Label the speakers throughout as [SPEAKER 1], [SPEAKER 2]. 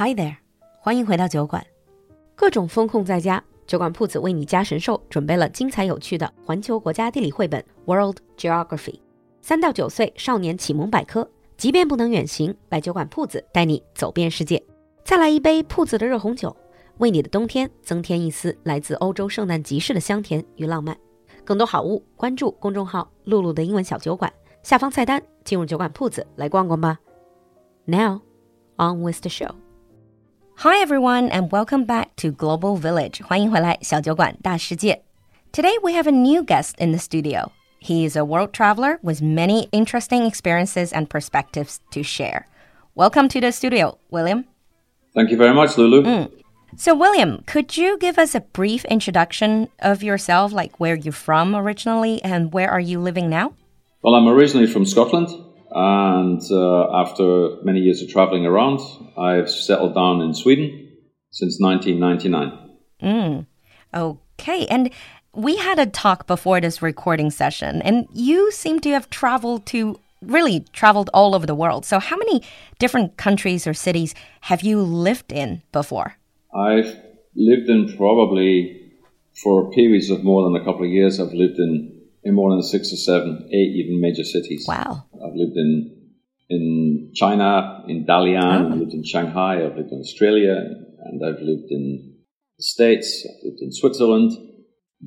[SPEAKER 1] Hi there，欢迎回到酒馆。各种风控在家，酒馆铺子为你家神兽准备了精彩有趣的环球国家地理绘本《World Geography》，三到九岁少年启蒙百科。即便不能远行，来酒馆铺子带你走遍世界。再来一杯铺子的热红酒，为你的冬天增添一丝来自欧洲圣诞集市的香甜与浪漫。更多好物，关注公众号“露露的英文小酒馆”，下方菜单进入酒馆铺子来逛逛吧。Now, on with the show.
[SPEAKER 2] Hi everyone and welcome back to Global Village. 欢迎回来小酒馆大世界. Today we have a new guest in the studio. He is a world traveler with many interesting experiences and perspectives to share. Welcome to the studio, William.
[SPEAKER 3] Thank you very much, Lulu.
[SPEAKER 2] So, William, could you give us a brief introduction of yourself, like where you're from originally and where are you living now?
[SPEAKER 3] Well, I'm originally from Scotland, and uh, after many years of traveling around, I've settled down in Sweden since 1999. Mm.
[SPEAKER 2] Okay, and we had a talk before this recording session, and you seem to have traveled to really traveled all over the world. So, how many different countries or cities have you lived in before?
[SPEAKER 3] I've lived in probably for periods of more than a couple of years. I've lived in in more than six or seven, eight even major cities.
[SPEAKER 2] Wow.
[SPEAKER 3] I've lived in in China, in Dalian, I've lived in Shanghai, I've lived in Australia, and I've lived in the States, I've lived in Switzerland,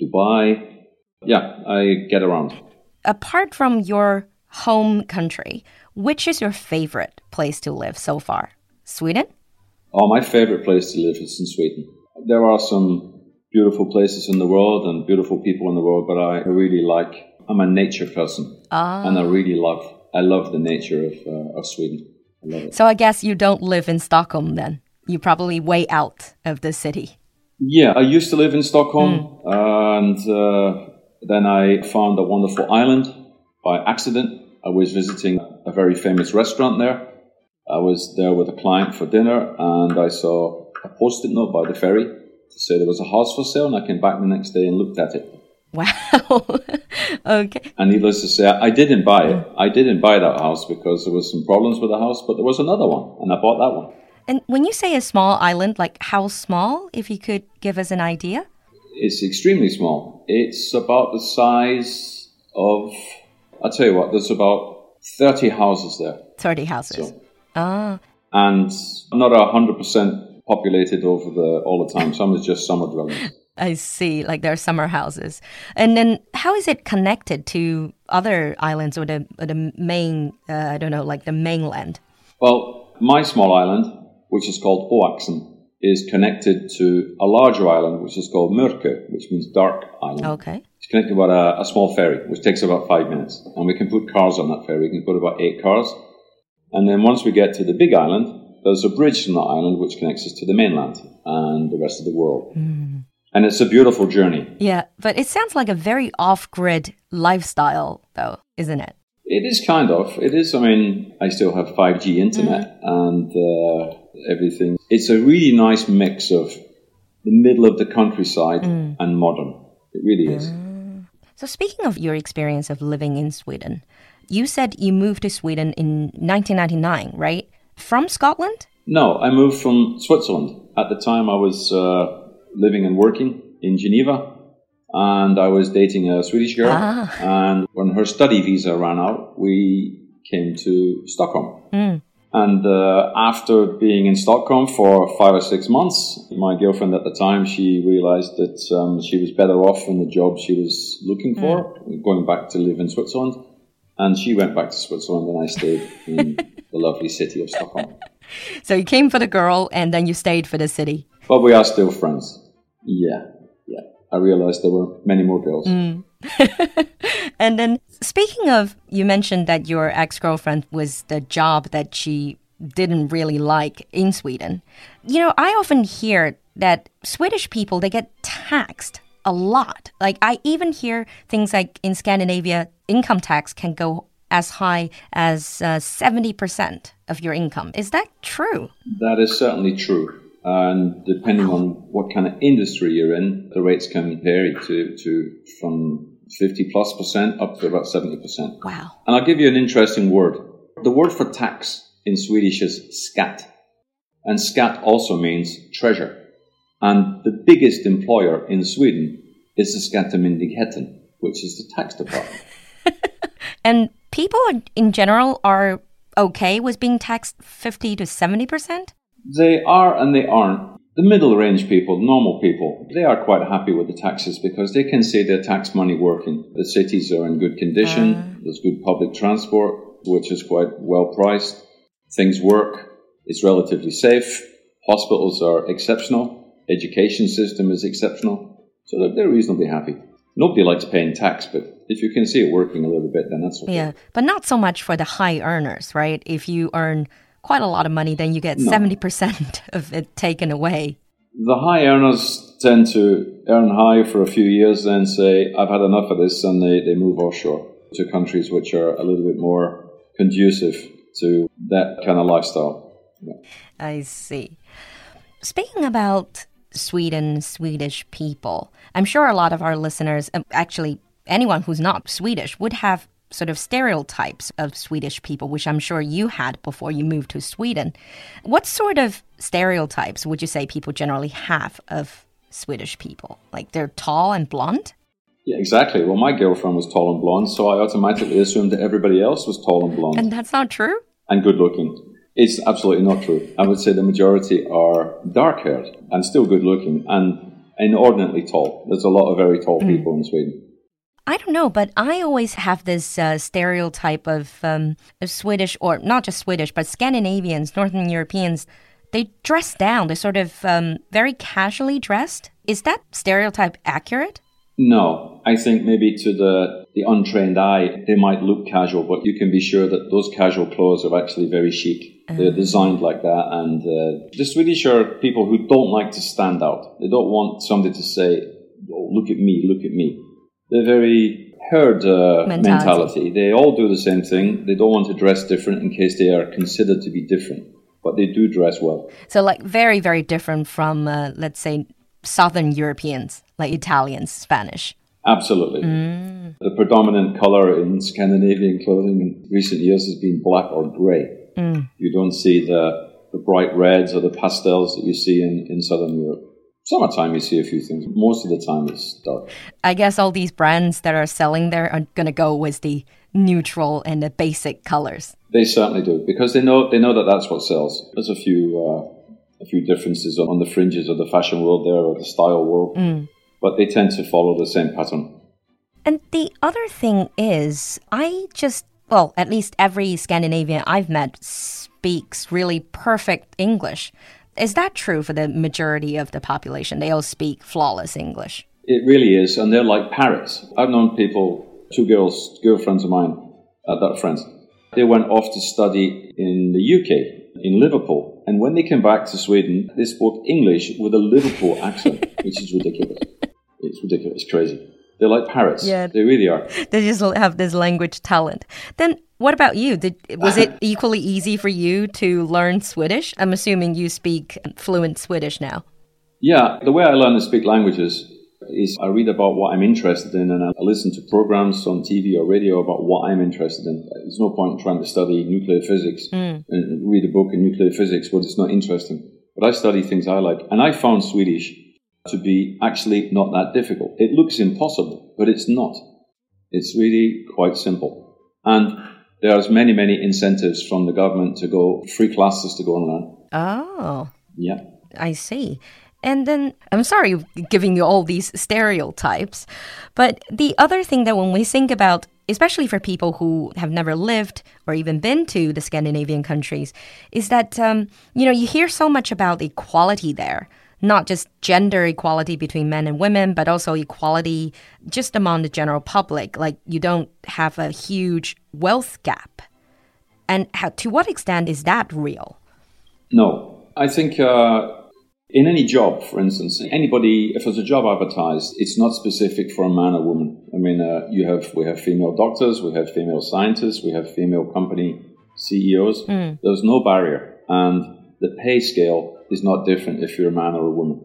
[SPEAKER 3] Dubai. Yeah, I get around.
[SPEAKER 2] Apart from your home country, which is your favorite place to live so far? Sweden?
[SPEAKER 3] Oh, my favorite place to live is in Sweden. There are some beautiful places in the world and beautiful people in the world, but I really like. I'm a nature person, and I really love. I love the nature of uh, of Sweden. I love it.
[SPEAKER 2] So, I guess you don't live in Stockholm then. You probably way out of the city.
[SPEAKER 3] Yeah, I used to live in Stockholm, and uh, then I found a wonderful island by accident. I was visiting a very famous restaurant there. I was there with a client for dinner, and I saw a post-it note by the ferry to say there was a house for sale. And I came back the next day and looked at it.
[SPEAKER 2] Wow. okay.
[SPEAKER 3] And needless to say, I didn't buy it. I didn't buy that house because there was some problems with the house, but there was another one, and I bought that one.
[SPEAKER 2] And when you say a small island, like how small, if you could give us an idea?
[SPEAKER 3] It's extremely small. It's about the size of. I'll tell you what. There's about thirty houses there,
[SPEAKER 2] 30 houses.
[SPEAKER 3] So-
[SPEAKER 2] Ah,
[SPEAKER 3] and not a hundred percent populated over the all the time. Some is just summer dwellings.
[SPEAKER 2] I see. Like there are summer houses. And then how is it connected to other islands or the, or the main, uh, I don't know, like the mainland?
[SPEAKER 3] Well, my small island, which is called Oaxen, is connected to a larger island, which is called Mörkö, which means dark island.
[SPEAKER 2] Okay.
[SPEAKER 3] It's connected by a, a small ferry, which takes about five minutes. And we can put cars on that ferry. We can put about eight cars. And then once we get to the big island, there's a bridge from that island which connects us to the mainland and the rest of the world. Hmm. And it's a beautiful journey.
[SPEAKER 2] Yeah. But it sounds like a very off grid lifestyle, though, isn't it?
[SPEAKER 3] It is kind of. It is. I mean, I still have 5G internet mm-hmm. and uh, everything. It's a really nice mix of the middle of the countryside mm. and modern. It really is. Ah.
[SPEAKER 2] So, speaking of your experience of living in Sweden, you said you moved to Sweden in 1999, right? From Scotland?
[SPEAKER 3] No, I moved from Switzerland. At the time, I was uh, living and working in Geneva, and I was dating a Swedish girl. And when her study visa ran out, we came to Stockholm. And uh, after being in Stockholm for five or six months, my girlfriend at the time she realized that um, she was better off in the job she was looking for, going back to live in Switzerland. And she went back to Switzerland, and I stayed in the lovely city of Stockholm.
[SPEAKER 2] So, you came for the girl and then you stayed for the city.
[SPEAKER 3] But we are still friends. Yeah, yeah. I realized there were many more girls. Mm.
[SPEAKER 2] And then, speaking of, you mentioned that your ex girlfriend was the job that she didn't really like in Sweden. You know, I often hear that Swedish people, they get taxed a lot. Like, I even hear things like in Scandinavia, income tax can go as high as uh, 70% of your income. Is that true?
[SPEAKER 3] That is certainly true. And depending on what kind of industry you're in, the rates can vary to, to from 50 plus percent up to about 70 percent.
[SPEAKER 2] Wow.
[SPEAKER 3] And I'll give you an interesting word. The word for tax in Swedish is skatt. And skatt also means treasure. And the biggest employer in Sweden is the Skattemyndigheten, which is the tax department.
[SPEAKER 2] and people in general are okay with being taxed 50 to 70%?
[SPEAKER 3] They are and they aren't. The middle range people, normal people, they are quite happy with the taxes because they can see their tax money working. The cities are in good condition, uh. there's good public transport, which is quite well priced. Things work, it's relatively safe, hospitals are exceptional, education system is exceptional, so they're reasonably happy. Nobody likes paying tax, but if you can see it working a little bit, then that's okay.
[SPEAKER 2] Yeah, but not so much for the high earners, right? If you earn quite a lot of money, then you get no. 70% of it taken away.
[SPEAKER 3] The high earners tend to earn high for a few years, then say, I've had enough of this, and they, they move offshore to countries which are a little bit more conducive to that kind of lifestyle.
[SPEAKER 2] Yeah. I see. Speaking about Sweden, Swedish people, I'm sure a lot of our listeners, um, actually, anyone who's not Swedish, would have sort of stereotypes of Swedish people, which I'm sure you had before you moved to Sweden. What sort of stereotypes would you say people generally have of Swedish people? Like they're tall and blonde?
[SPEAKER 3] Yeah, exactly. Well, my girlfriend was tall and blonde, so I automatically assumed that everybody else was tall and blonde.
[SPEAKER 2] And that's not true?
[SPEAKER 3] And good looking. It's absolutely not true. I would say the majority are dark haired and still good looking and inordinately tall. There's a lot of very tall mm. people in Sweden.
[SPEAKER 2] I don't know, but I always have this uh, stereotype of, um, of Swedish, or not just Swedish, but Scandinavians, Northern Europeans. They dress down. They're sort of um, very casually dressed. Is that stereotype accurate?
[SPEAKER 3] No, I think maybe to the, the untrained eye, they might look casual, but you can be sure that those casual clothes are actually very chic. They're uh-huh. designed like that. And uh, the Swedish are people who don't like to stand out. They don't want somebody to say, oh, look at me, look at me they're very herd uh, mentality. mentality. They all do the same thing. They don't want to dress different in case they are considered to be different, but they do dress well.
[SPEAKER 2] So, like, very, very different from, uh, let's say, Southern Europeans, like Italians, Spanish.
[SPEAKER 3] Absolutely. Mm. The predominant color in Scandinavian clothing in recent years has been black or gray. Mm. You don't see the, the bright reds or the pastels that you see in, in Southern Europe. Summertime, you see a few things. Most of the time, it's dark.
[SPEAKER 2] I guess all these brands that are selling there are going to go with the neutral and the basic colors.
[SPEAKER 3] They certainly do because they know they know that that's what sells. There's a few uh, a few differences on the fringes of the fashion world there or the style world, mm. but they tend to follow the same pattern.
[SPEAKER 2] And the other thing is, I just well, at least every Scandinavian I've met speaks really perfect English. Is that true for the majority of the population? They all speak flawless English.
[SPEAKER 3] It really is, and they're like parrots. I've known people, two girls, girlfriends of mine, uh, that friends. They went off to study in the UK, in Liverpool, and when they came back to Sweden, they spoke English with a Liverpool accent, which is ridiculous. It's ridiculous, it's crazy. They're like parrots. Yeah, they really are.
[SPEAKER 2] They just have this language talent. Then what about you? Did, was it equally easy for you to learn Swedish? I'm assuming you speak fluent Swedish now.
[SPEAKER 3] Yeah, the way I learn to speak languages is I read about what I'm interested in and I listen to programs on TV or radio about what I'm interested in. There's no point in trying to study nuclear physics mm. and read a book in nuclear physics but it's not interesting. But I study things I like. And I found Swedish to be actually not that difficult. It looks impossible, but it's not. It's really quite simple. And there's many, many incentives from the government to go free classes to go learn.
[SPEAKER 2] Oh.
[SPEAKER 3] Yeah.
[SPEAKER 2] I see. And then I'm sorry giving you all these stereotypes, but the other thing that when we think about especially for people who have never lived or even been to the Scandinavian countries, is that, um, you know, you hear so much about equality there not just gender equality between men and women, but also equality just among the general public. Like you don't have a huge wealth gap. And how, to what extent is that real?
[SPEAKER 3] No. I think uh, in any job, for instance, anybody, if there's a job advertised, it's not specific for a man or woman. I mean, uh, you have we have female doctors, we have female scientists, we have female company CEOs. Mm. There's no barrier. And the pay scale is not different if you're a man or a woman.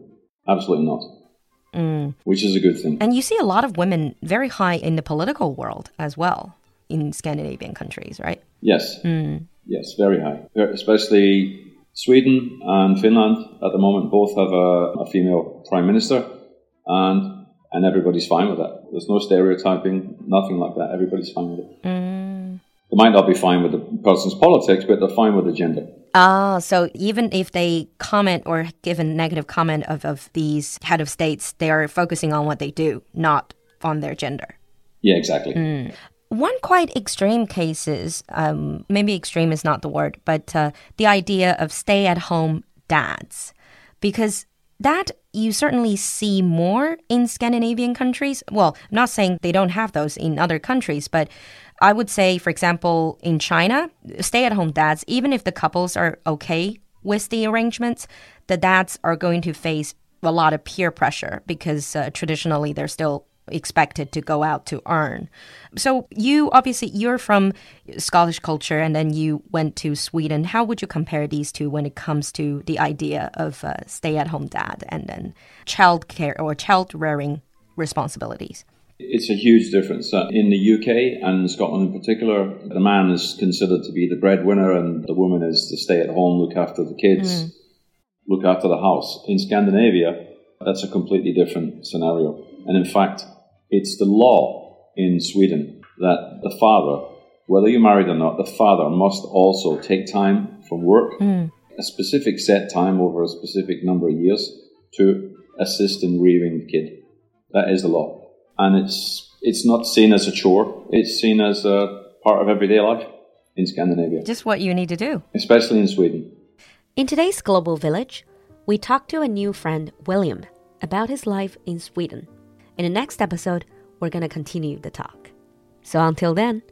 [SPEAKER 3] Absolutely not. Mm. Which is a good thing.
[SPEAKER 2] And you see a lot of women very high in the political world as well in Scandinavian countries, right?
[SPEAKER 3] Yes. Mm. Yes, very high. Especially Sweden and Finland at the moment both have a, a female prime minister, and and everybody's fine with that. There's no stereotyping, nothing like that. Everybody's fine with it. Mm. They might not be fine with the person's politics, but they're fine with the gender.
[SPEAKER 2] Ah, so even if they comment or give a negative comment of, of these head of states, they are focusing on what they do, not on their gender.
[SPEAKER 3] Yeah, exactly.
[SPEAKER 2] Mm. One quite extreme cases, um, maybe extreme is not the word, but uh, the idea of stay at home dads. Because that you certainly see more in Scandinavian countries. Well, I'm not saying they don't have those in other countries, but I would say, for example, in China, stay at home dads, even if the couples are okay with the arrangements, the dads are going to face a lot of peer pressure because uh, traditionally they're still expected to go out to earn. So you obviously you're from Scottish culture and then you went to Sweden. How would you compare these two when it comes to the idea of uh, stay-at-home dad and then child care or child rearing responsibilities?
[SPEAKER 3] It's a huge difference. Uh, in the UK and Scotland in particular, the man is considered to be the breadwinner and the woman is to stay at home, look after the kids, mm. look after the house. In Scandinavia, that's a completely different scenario. And in fact, it's the law in Sweden that the father, whether you're married or not, the father must also take time from work, mm. a specific set time over a specific number of years to assist in rearing the kid. That is the law and it's it's not seen as a chore. It's seen as a part of everyday life in Scandinavia.
[SPEAKER 2] Just what you need to do,
[SPEAKER 3] especially in Sweden.
[SPEAKER 1] In today's global village, we talked to a new friend, William, about his life in Sweden. In the next episode, we're going to continue the talk. So until then,